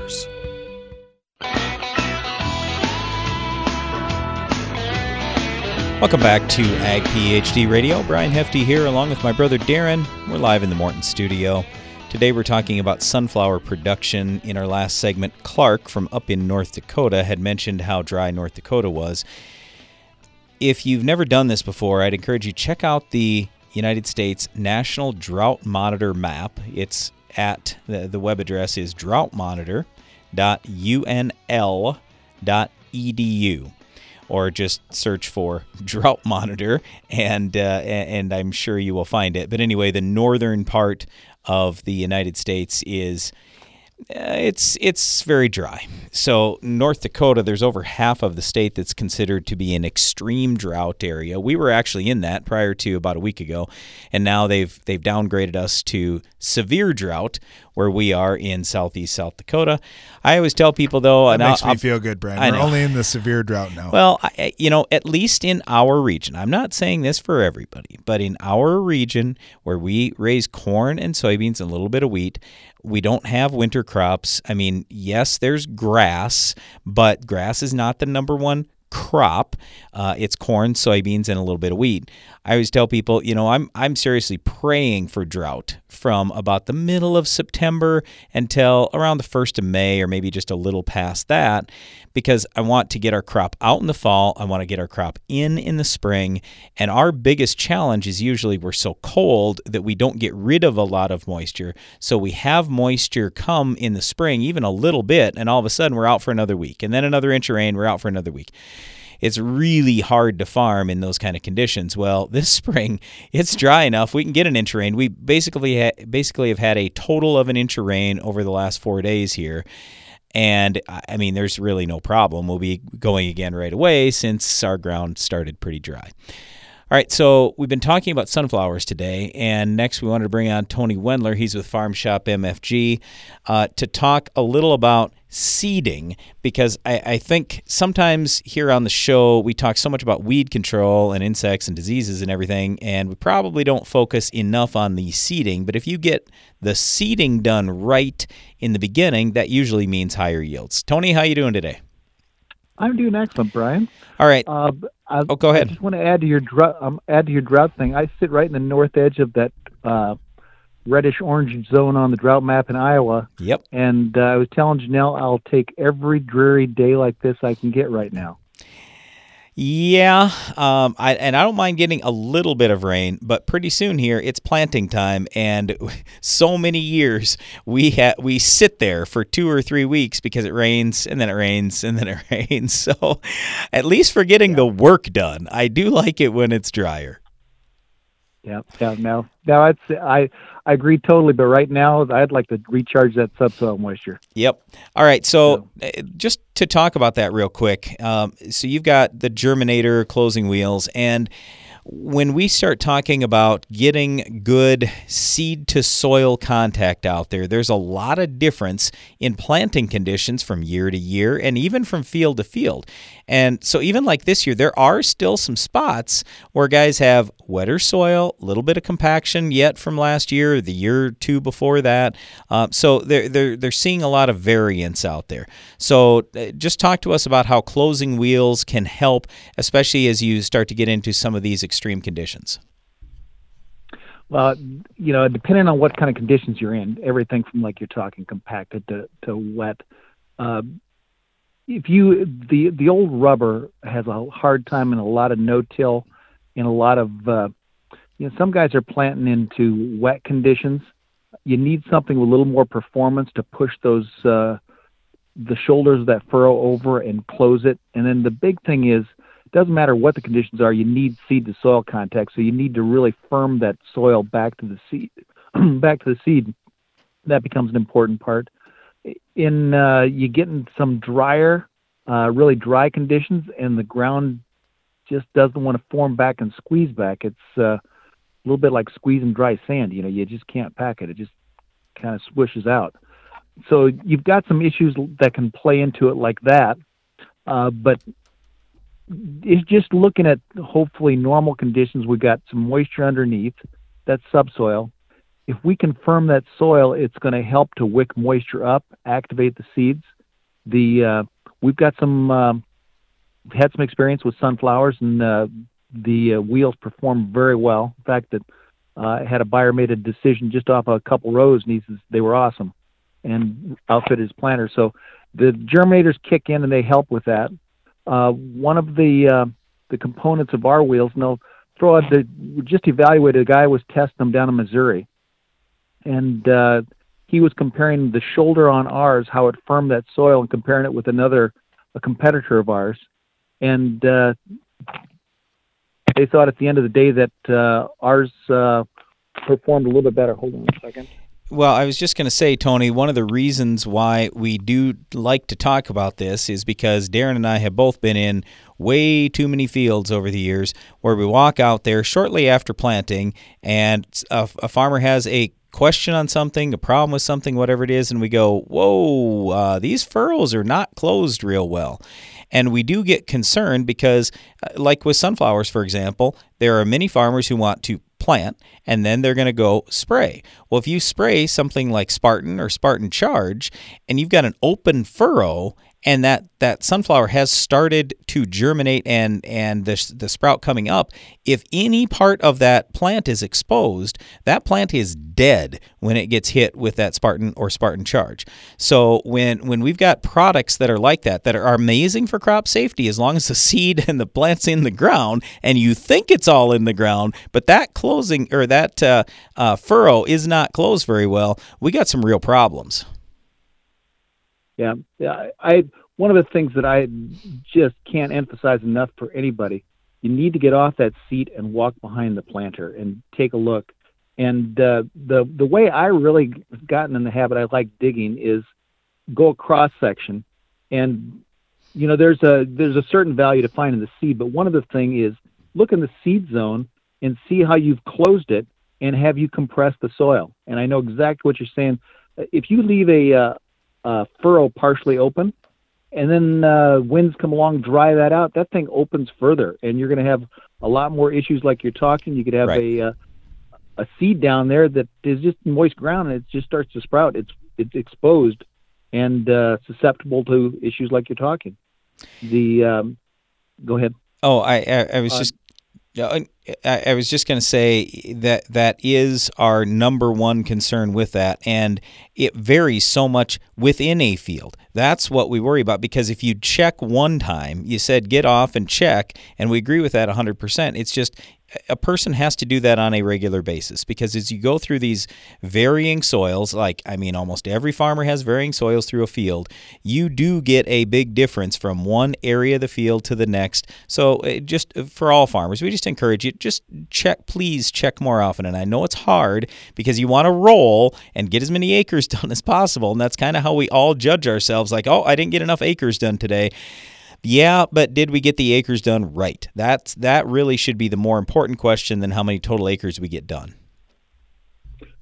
Welcome back to Ag PhD Radio. Brian Hefty here, along with my brother Darren. We're live in the Morton studio. Today we're talking about sunflower production. In our last segment, Clark from up in North Dakota had mentioned how dry North Dakota was. If you've never done this before, I'd encourage you check out the United States National Drought Monitor map. It's at the, the web address is droughtmonitor.unl.edu or just search for (laughs) drought monitor and uh, and I'm sure you will find it. But anyway, the northern part of the United States is Uh, it's it's very dry. So North Dakota, there's over half of the state that's considered to be an extreme drought area. We were actually in that prior to about a week ago, and now they've they've downgraded us to severe drought, where we are in southeast South Dakota. I always tell people though, That and makes I'll, me I'll- feel good, Brian. I We're only in the severe drought now. Well, I, you know, at least in our region, I'm not saying this for everybody, but in our region where we raise corn and soybeans and a little bit of wheat, we don't have winter crops. I mean, yes, there's grass, but grass is not the number one crop. Uh, it's corn, soybeans, and a little bit of wheat. I always tell people, you know, I'm I'm seriously praying for drought from about the middle of September until around the first of May, or maybe just a little past that, because I want to get our crop out in the fall. I want to get our crop in in the spring, and our biggest challenge is usually we're so cold that we don't get rid of a lot of moisture. So we have moisture come in the spring, even a little bit, and all of a sudden we're out for another week, and then another inch of rain, we're out for another week it's really hard to farm in those kind of conditions. Well, this (laughs) spring it's dry enough. We can get an inch of rain. We basically ha- basically have had a total of an inch of rain over the last four days here. And I I mean, there's really no problem. We'll be going again right away since our ground started pretty dry. All right, so we've been talking about sunflowers today, and next we wanted to bring on Tony Wendler. He's with Farm Shop MFG uh, to talk a little about seeding because I, I think sometimes here on the show we talk so much about weed control and insects and diseases and everything, and we probably don't focus enough on the seeding. But if you get the seeding done right in the beginning, that usually means higher yields. Tony, how you doing today? I'm doing excellent, Brian. All right. Uh, I, oh, go ahead. I just want to add to your drought. Um, add to your drought thing. I sit right in the north edge of that uh, reddish orange zone on the drought map in Iowa. Yep. And uh, I was telling Janelle I'll take every dreary day like this I can get right now. Yeah, um, I and I don't mind getting a little bit of rain, but pretty soon here it's planting time, and (laughs) so many years we ha- we sit there for two or three weeks because it rains and then it rains and then it (laughs) rains. So, at least for getting the work done, I do like it when it's drier. Yeah, yeah. Now I'd say I I agree totally. But right now, I'd like to recharge that subsoil moisture. Yep. All right. So, uh, just to talk about that real quick. Um, so, you've got the germinator closing wheels, and when we start talking about getting good seed to soil contact out there, there's a lot of difference in planting conditions from year to year and even from field to field. And so, even like this year, there are still some spots where guys have wetter soil, a little bit of compaction yet from last year, the year or two before that. Uh, so, they're, they're, they're seeing a lot of variance out there. So, uh, just talk to us about how closing wheels can help, especially as you start to get into some of these extreme conditions. Well, you know, depending on what kind of conditions you're in, everything from like you're talking compacted to, to wet. Uh, if you the the old rubber has a hard time in a lot of no-till, in a lot of uh, you know some guys are planting into wet conditions. You need something with a little more performance to push those uh, the shoulders of that furrow over and close it. And then the big thing is, it doesn't matter what the conditions are, you need seed to soil contact. So you need to really firm that soil back to the seed, (clears throat) back to the seed. That becomes an important part in uh, you get in some drier, uh, really dry conditions, and the ground just doesn't want to form back and squeeze back. It's uh, a little bit like squeezing dry sand. You know, you just can't pack it. It just kind of swishes out. So you've got some issues that can play into it like that. Uh, but it's just looking at hopefully normal conditions. We've got some moisture underneath. That's subsoil if we confirm that soil, it's going to help to wick moisture up, activate the seeds. The uh, we've got some uh, had some experience with sunflowers, and uh, the uh, wheels performed very well. In fact, that uh, had a buyer made a decision just off a couple rows, and he says they were awesome, and outfitted his planter. So the germinators kick in and they help with that. Uh, one of the uh, the components of our wheels, and they'll throw out the just evaluated. A guy was testing them down in Missouri, and uh, he was comparing the shoulder on ours, how it firmed that soil, and comparing it with another, a competitor of ours, and uh, they thought at the end of the day that uh, ours uh, performed a little bit better. Hold on a second. Well, I was just going to say, Tony, one of the reasons why we do like to talk about this is because Darren and I have both been in way too many fields over the years where we walk out there shortly after planting and a, a farmer has a question on something, a problem with something, whatever it is, and we go, whoa, uh, these furrows are not closed real well. And we do get concerned because, uh, like with sunflowers, for example, there are many farmers who want to plant and then they're going to go spray. Well, if you spray something like Spartan or Spartan Charge and you've got an open furrow and that that sunflower has started to germinate and and the the sprout coming up. If any part of that plant is exposed that plant is dead when it gets hit with that spartan or spartan charge. So when when we've got products that are like that that are amazing for crop safety as long as the (laughs) seed and the plant's in the ground and you think it's all in the ground but that closing or that uh, uh, furrow is not closed very well we got some real problems yeah. I one of the things that I just can't emphasize enough for anybody. You need to get off that seat and walk behind the planter and take a look. And uh, the the way I really gotten in the habit, I like digging, is go cross section, and you know there's a there's a certain value to find in the seed. But one of the thing is look in the seed zone and see how you've closed it and have you compressed the soil. And I know exactly what you're saying. If you leave a, uh, uh, furrow partially open, and then uh, winds come along, dry that out. That thing opens further, and you're going to have a lot more issues like you're talking. You could have right. a uh, a seed down there that is just moist ground, and it just starts to sprout. It's it's exposed and uh, susceptible to issues like you're talking. The um, go ahead. Oh, I I, I was uh, just I, was just going to say that that is our number one concern with that, and it varies so much within a field. That's what we worry about because if you check one time, you said get off and check, and we agree with that 100%. It's just a person has to do that on a regular basis because as you go through these varying soils, like I mean, almost every farmer has varying soils through a field, you do get a big difference from one area of the field to the next. So, uh, just uh, for all farmers, we just encourage you just check, please check more often. And I know it's hard because you want to roll and get as many acres (laughs) done as possible. And that's kind of how we all judge ourselves like, oh, I didn't get enough acres done today. Yeah, but did we get the acres done right? That's that really should be the more important question than how many total acres we get done.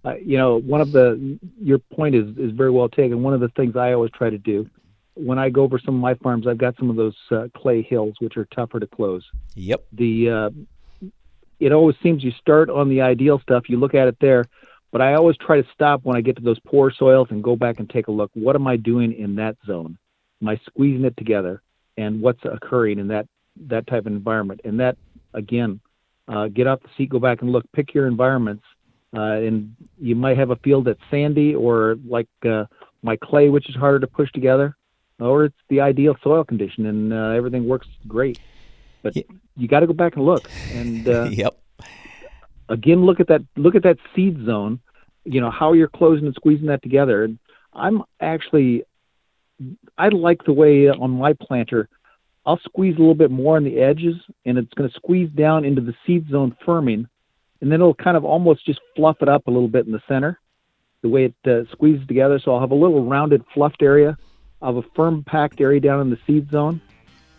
Uh, you know, one of the your point is is very well taken. One of the things I always try to do when I go over some of my farms, I've got some of those uh, clay hills which are tougher to close. Yep. The uh, it always seems you start on the ideal stuff, you look at it there, but I always try to stop when I get to those poor soils and go back and take a look. What am I doing in that zone? Am I squeezing it together? And what's occurring in that that type of environment. And that again, uh, get off the seat, go back and look, pick your environments, uh, and you might have a field that's sandy or like uh, my clay, which is harder to push together, or it's the ideal soil condition and uh, everything works great. But yeah. you got to go back and look. And uh, (laughs) yep. Again, look at that. Look at that seed zone. You know how you're closing and squeezing that together. And I'm actually I like the way on my planter, I'll squeeze a little bit more on the edges, and it's going to squeeze down into the seed zone firming, and then it'll kind of almost just fluff it up a little bit in the center, the way it uh, squeezes together. So I'll have a little rounded, fluffed area. I'll a firm, packed area down in the seed zone,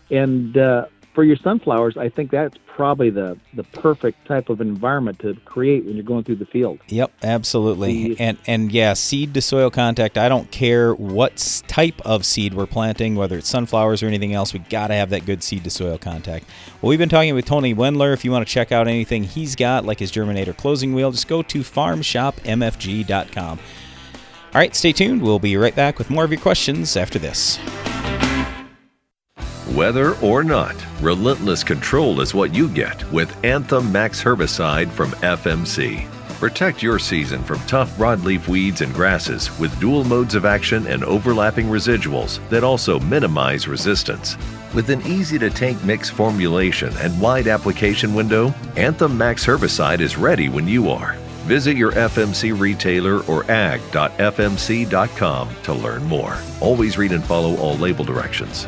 and uh, for your sunflowers, I think that's probably the the perfect type of environment to create when you're going through the field. Yep, absolutely. And and yeah, seed to soil contact. I don't care what type of seed we're planting, whether it's sunflowers or anything else. We got to have that good seed to soil contact. Well, we've been talking with Tony Wendler. If you want to check out anything he's got, like his germinator closing wheel, just go to farmshopmfg.com. All right, stay tuned. We'll be right back with more of your questions after this. Whether or not, relentless control is what you get with Anthem Maxx herbicide from FMC. Protect your season from tough broadleaf weeds and grasses with dual modes of action and overlapping residuals that also minimize resistance. With an easy to take mix formulation and wide application window, Anthem Maxx herbicide is ready when you are. Visit your FMC retailer or ag.fmc.com to learn more. Always read and follow all label directions.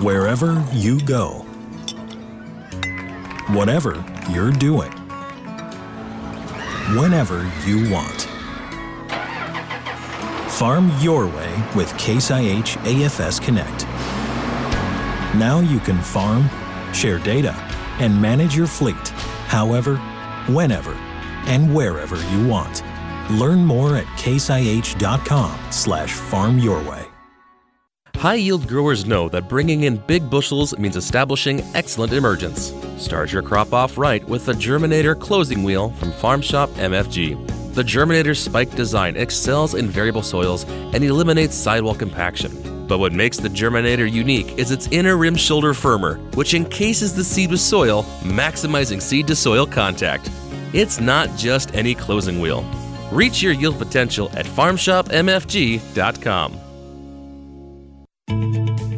wherever you go, whatever you're doing, whenever you want. Farm your way with Case IH AFS Connect. Now you can farm, share data, and manage your fleet however, whenever, and wherever you want. Learn more at caseih.com slash farm your way. High yield growers know that bringing in big bushels means establishing excellent emergence. Start your crop off right with the Germinator closing wheel from Farm Shop MFG. The Germinator's spike design excels in variable soils and eliminates sidewall compaction. But what makes the Germinator unique is its inner rim shoulder firmer, which encases the seed with soil, maximizing seed to soil contact. It's not just any closing wheel. Reach your yield potential at farmshopmfg.com.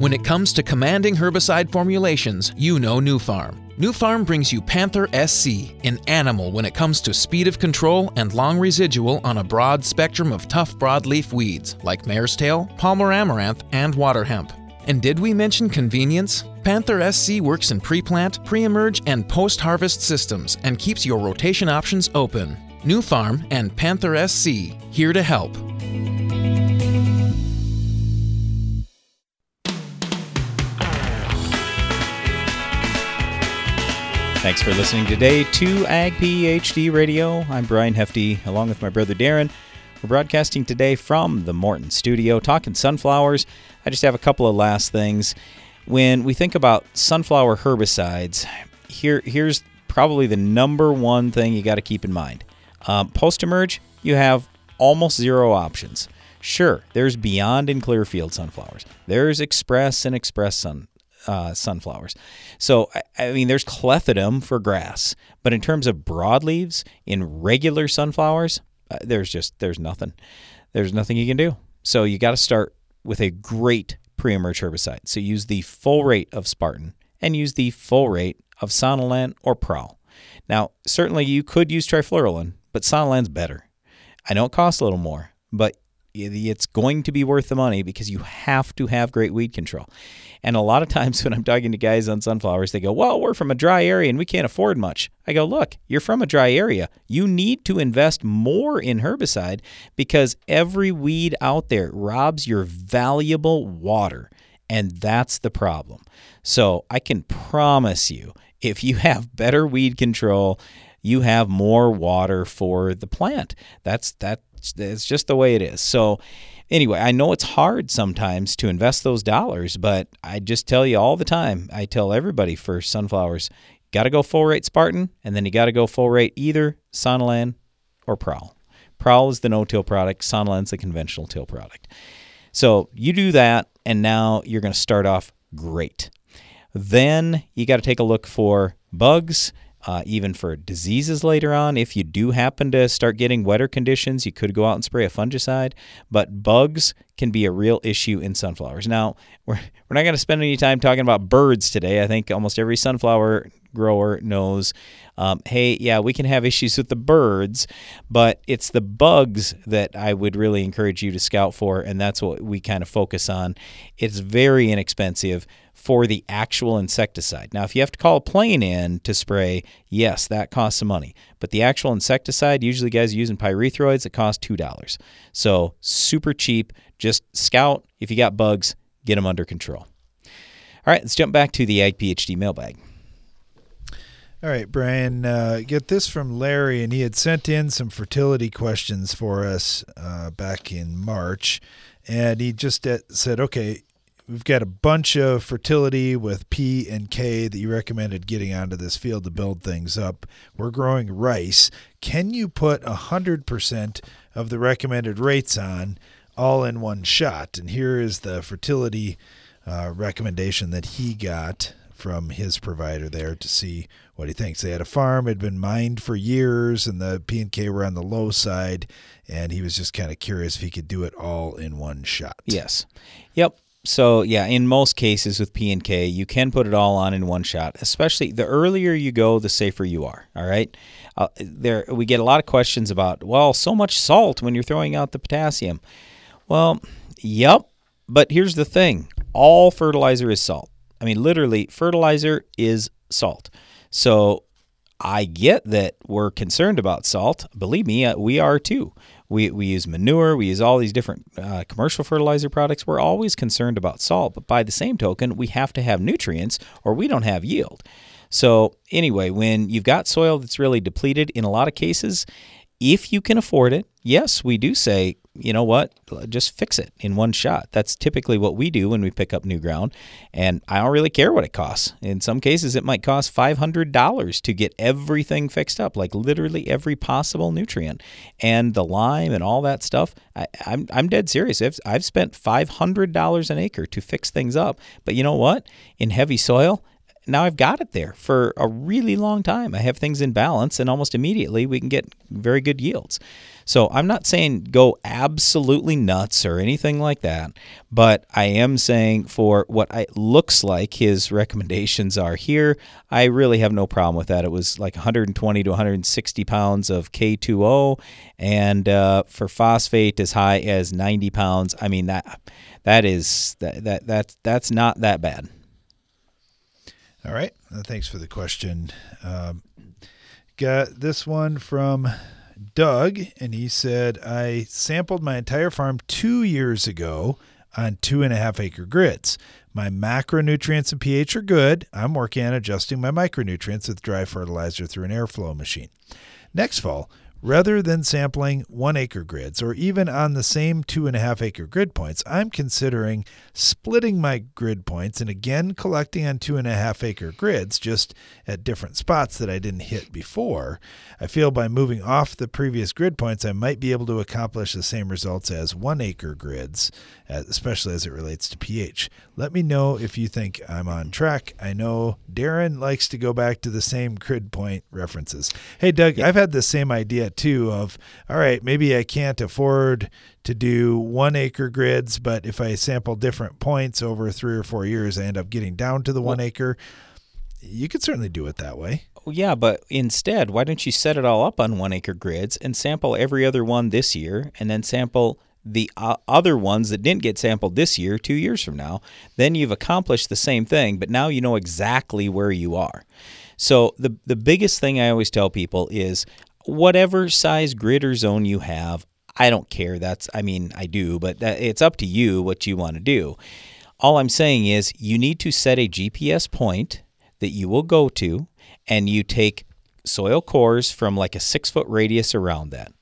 When it comes to commanding herbicide formulations, you know Nufarm. Nufarm brings you Panther SC, an animal when it comes to speed of control and long residual on a broad spectrum of tough broadleaf weeds like mare's tail, Palmer amaranth, and water hemp. And did we mention convenience? Panther SC works in pre plant, pre emerge, and post harvest systems and keeps your rotation options open. Nufarm and Panther SC, here to help. Thanks for listening today to Ag PhD Radio. I'm Brian Hefty, along with my brother Darren. We're broadcasting today from the Morton studio, talking sunflowers. I just have a couple of last things. When we think about sunflower herbicides, here here's probably the number one thing you got to keep in mind. Um, Post emerge, you have almost zero options. Sure, there's Beyond and Clearfield sunflowers. There's Express and Express sun uh, sunflowers. So, I, I mean, there's clethodim for grass, but in terms of broadleaves in regular sunflowers, uh, there's just there's nothing. There's nothing you can do. So you got to start with a great pre-emerge herbicide. So use the full rate of Spartan and use the full rate of Sonalan or Prowl. Now, certainly you could use trifluralin, but Sonalan's better. I know it costs a little more, but it's going to be worth the money because you have to have great weed control. And a lot of times (laughs) when I'm talking to guys on sunflowers, they go, Well, we're from a dry area and we can't afford much. I go, Look, you're from a dry area. You need to invest more in herbicide because every weed out there robs your valuable water. And that's the problem. So I can promise you, if you (laughs) have better weed control, you have more water for the plant. That's that it's just the way it is. So, anyway, I know it's hard sometimes to invest those dollars, but I just tell you all the time, I tell everybody for sunflowers, got to go full rate Spartan, and then you got to go full rate either Sonalan or Prowl. Prowl is the no-till product, Sonalan's the conventional till product. So you do that, and now you're going to start off great. Then you got to take a look for bugs uh, even for diseases later on. If you do happen to start getting wetter conditions, you could go out and spray a fungicide. But bugs can be a real issue in sunflowers. Now, (laughs) we're, we're not going to spend any time talking about birds today. I think almost every sunflower grower knows um, hey, yeah, we can have issues with the birds, but it's the bugs that I would really encourage you to scout for, and that's what we kind of focus on. It's very inexpensive for the actual insecticide. Now, if you have to call a plane in to spray, yes, that costs some money. But the actual insecticide, usually guys using pyrethroids, it costs $2. So super cheap. Just scout. If you got bugs, get them under control. All right, let's jump back to the Ag PhD mailbag. All right, Brian, uh, get this from Larry, and he had sent in some fertility questions for us uh, back in March. And he just uh, said, okay, We've got a bunch of fertility with P and K that you recommended getting onto this field to build things up. We're growing rice. Can you put 100% of the recommended rates on all in one shot? And here is the fertility uh, recommendation that he got from his provider there to see what he thinks. They had a farm had been mined for years, and the P and K were on the low side, and he was just kind of curious if he could do it all in one shot. Yes. Yep. So yeah, in most cases with P and K, you can put it all on in one shot. Especially the earlier you go, the safer you are. All right. Uh, there we get a lot of questions about well, so much salt when you're throwing out the potassium. Well, yep. But here's the thing: all fertilizer is salt. I mean, literally, fertilizer is salt. So I get that we're concerned about salt. Believe me, uh, we are too. We, we use manure, we use all these different uh, commercial fertilizer products. We're always concerned about salt, but by the same token, we have to have nutrients or we don't have yield. So, anyway, when you've got soil that's really depleted, in a lot of cases, if you can afford it, yes, we do say you know what? Just fix it in one shot. That's typically what we do when we pick up new ground. And I don't really care what it costs. In some cases, it might cost $500 to get everything fixed up, like literally every possible nutrient and the lime and all that stuff. I, am I'm, I'm dead serious. I've, I've spent $500 an acre to fix things up. But you know what? In heavy soil, now I've got it there for a really long time. I have things in balance, and almost immediately we can get very good yields. So I'm not saying go absolutely nuts or anything like that, but I am saying for what it looks like his recommendations are here, I really have no problem with that. It was like 120 to 160 pounds of K2O, and uh, for phosphate as high as 90 pounds. I mean that that is that that that that's not that bad. All right. Thanks for the question. Um, got this one from Doug, and he said, I sampled my entire farm two years ago on two and a half acre grids. My macronutrients and pH are good. I'm working on adjusting my micronutrients with dry fertilizer through an airflow machine. Next fall, Rather than sampling one acre grids or even on the same two and a half acre grid points, I'm considering splitting my grid points and again collecting on two and a half acre grids just at different spots that I didn't hit before. I feel by moving off the previous grid points, I might be able to accomplish the same results as one acre grids, Uh, especially as it relates to pH. Let me know if you think I'm on track. I know Darren likes to go back to the same grid point references. Hey, Doug, yeah. I've had the same idea too of, all right, maybe I can't afford to do one acre grids, but if I sample different points over three or four years, I end up getting down to the well, one acre. You could certainly do it that way. Oh, yeah, but instead, why don't you set it all up on one acre grids and sample every other one this year and then sample the uh, other ones that didn't get sampled this year, two years from now? Then you've accomplished the same thing, but now you know exactly where you are. So the the biggest thing I always tell people is whatever size grid or zone you have, I don't care. That's I mean, I do, but that, it's up to you what you want to do. All I'm saying is you need to set a GPS point that you will go to and you take soil cores from like a 6 foot radius around that.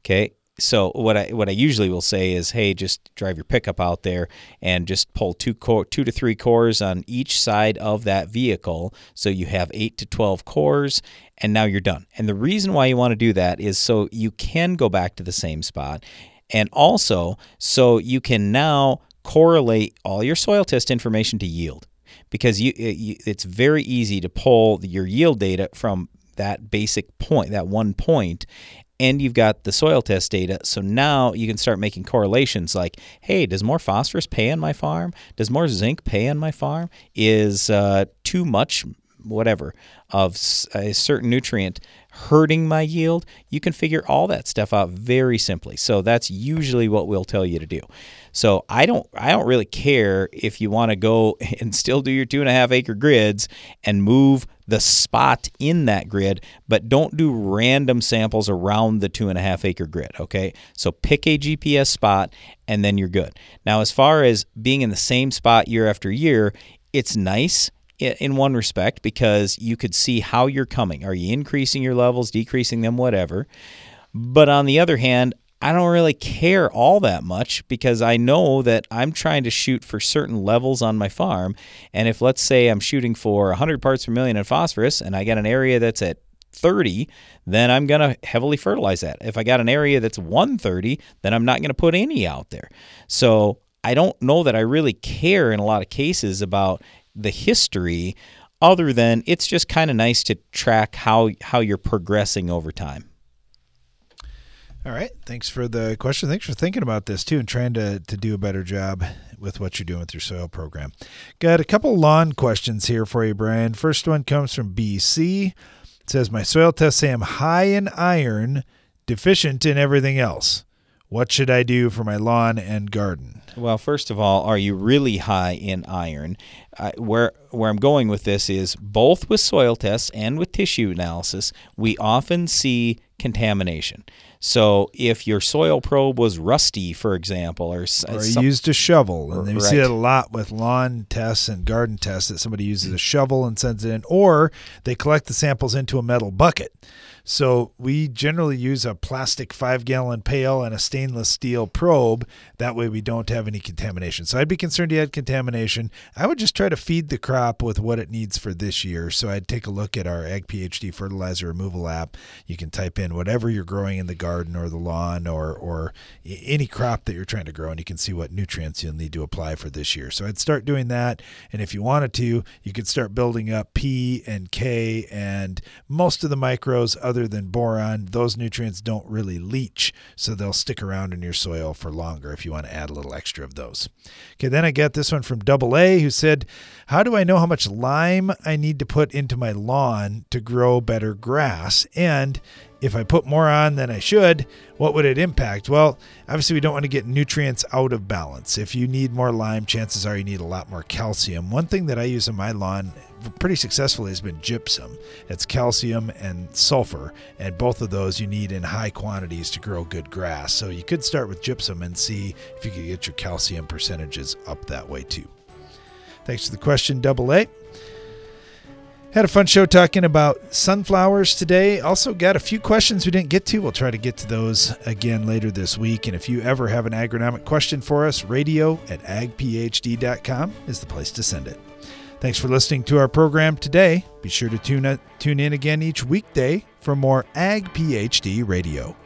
Okay? So what I what I usually will say is, hey, just drive your pickup out there and just pull two core, two to three cores on each side of that vehicle, so you have eight to twelve cores, and now you're done. And the reason why you want to do that is so you can go back to the same spot, and also so you can now correlate all your soil test information to yield, because you, it, it's very easy to pull your yield data from that basic point, that one point, and you've got the soil test data. So now you can start making correlations like, hey, does more phosphorus pay on my farm? Does more zinc pay on my farm? Is uh, too much, whatever, of a certain nutrient hurting my yield? You can figure all that stuff out very simply. So that's usually what we'll tell you to do. So I don't I don't really care if you want to go (laughs) and still do your two and a half acre grids and move the spot in that grid, but don't do random samples around the two and a half acre grid. Okay. So pick a GPS spot and then you're good. Now, as far as being in the same spot year after year, it's nice in one respect because you could see how you're coming. Are you increasing your levels, decreasing them, whatever? But on the other hand, I don't really care all that much because I know that I'm trying to shoot for certain levels on my farm. And if, let's say, I'm shooting for 100 parts per million in phosphorus and I got an area that's at 30, then I'm going to heavily fertilize that. If I got an area that's 130, then I'm not going to put any out there. So I don't know that I really care in a lot of cases about the history other than it's just kind of nice to track how how you're progressing over time. All right. Thanks for the question. Thanks for thinking about this too and trying to, to do a better job with what you're doing with your soil program. Got a couple lawn questions here for you, Brian. First one comes from BC. It says, My soil tests say I'm high in iron, deficient in everything else. What should I do for my lawn and garden? Well, first of all, are you really high in iron? Uh, where where I'm going with this is both with soil tests and with tissue analysis, we often see contamination. So if your soil probe was rusty, for example, or, or some, used a shovel, and you right. see it a lot with lawn tests and garden tests that somebody uses a shovel and sends it in, or they collect the samples into a metal bucket. So we generally use a plastic five gallon pail and a stainless steel probe. That way we don't have any contamination. So I'd be concerned you had contamination. I would just try to feed the crop with what it needs for this year. So I'd take a look at our Ag PhD fertilizer removal app. You can type in whatever you're growing in the garden or the lawn or, or any crop that you're trying to grow, and you can see what nutrients you'll need to apply for this year. So I'd start doing that. And if you wanted to, you could start building up P and K and most of the micros, other than boron, those nutrients don't really leach. So they'll stick around in your soil for longer if you want to add a little extra of those. Okay, then I get this one from Double A who said, How do I know how much lime I need to put into my lawn to grow better grass? And if I put more on than I should, what would it impact? Well, obviously, we don't want to get nutrients out of balance. If you need more lime, chances are you need a lot more calcium. One thing that I use in my lawn pretty successfully has been gypsum. It's calcium and sulfur, and both of those you need in high quantities to grow good grass. So you could start with gypsum and see if you could get your calcium percentages up that way too. Thanks for the question, Double A. Had a fun show talking about sunflowers today. Also, got a few questions we didn't get to. We'll try to get to those again later this week. And if you ever have an agronomic question for us, radio at agphd.com is the place to send it. Thanks for listening to our program today. Be sure to tune, uh, tune in again each weekday for more Ag PhD radio.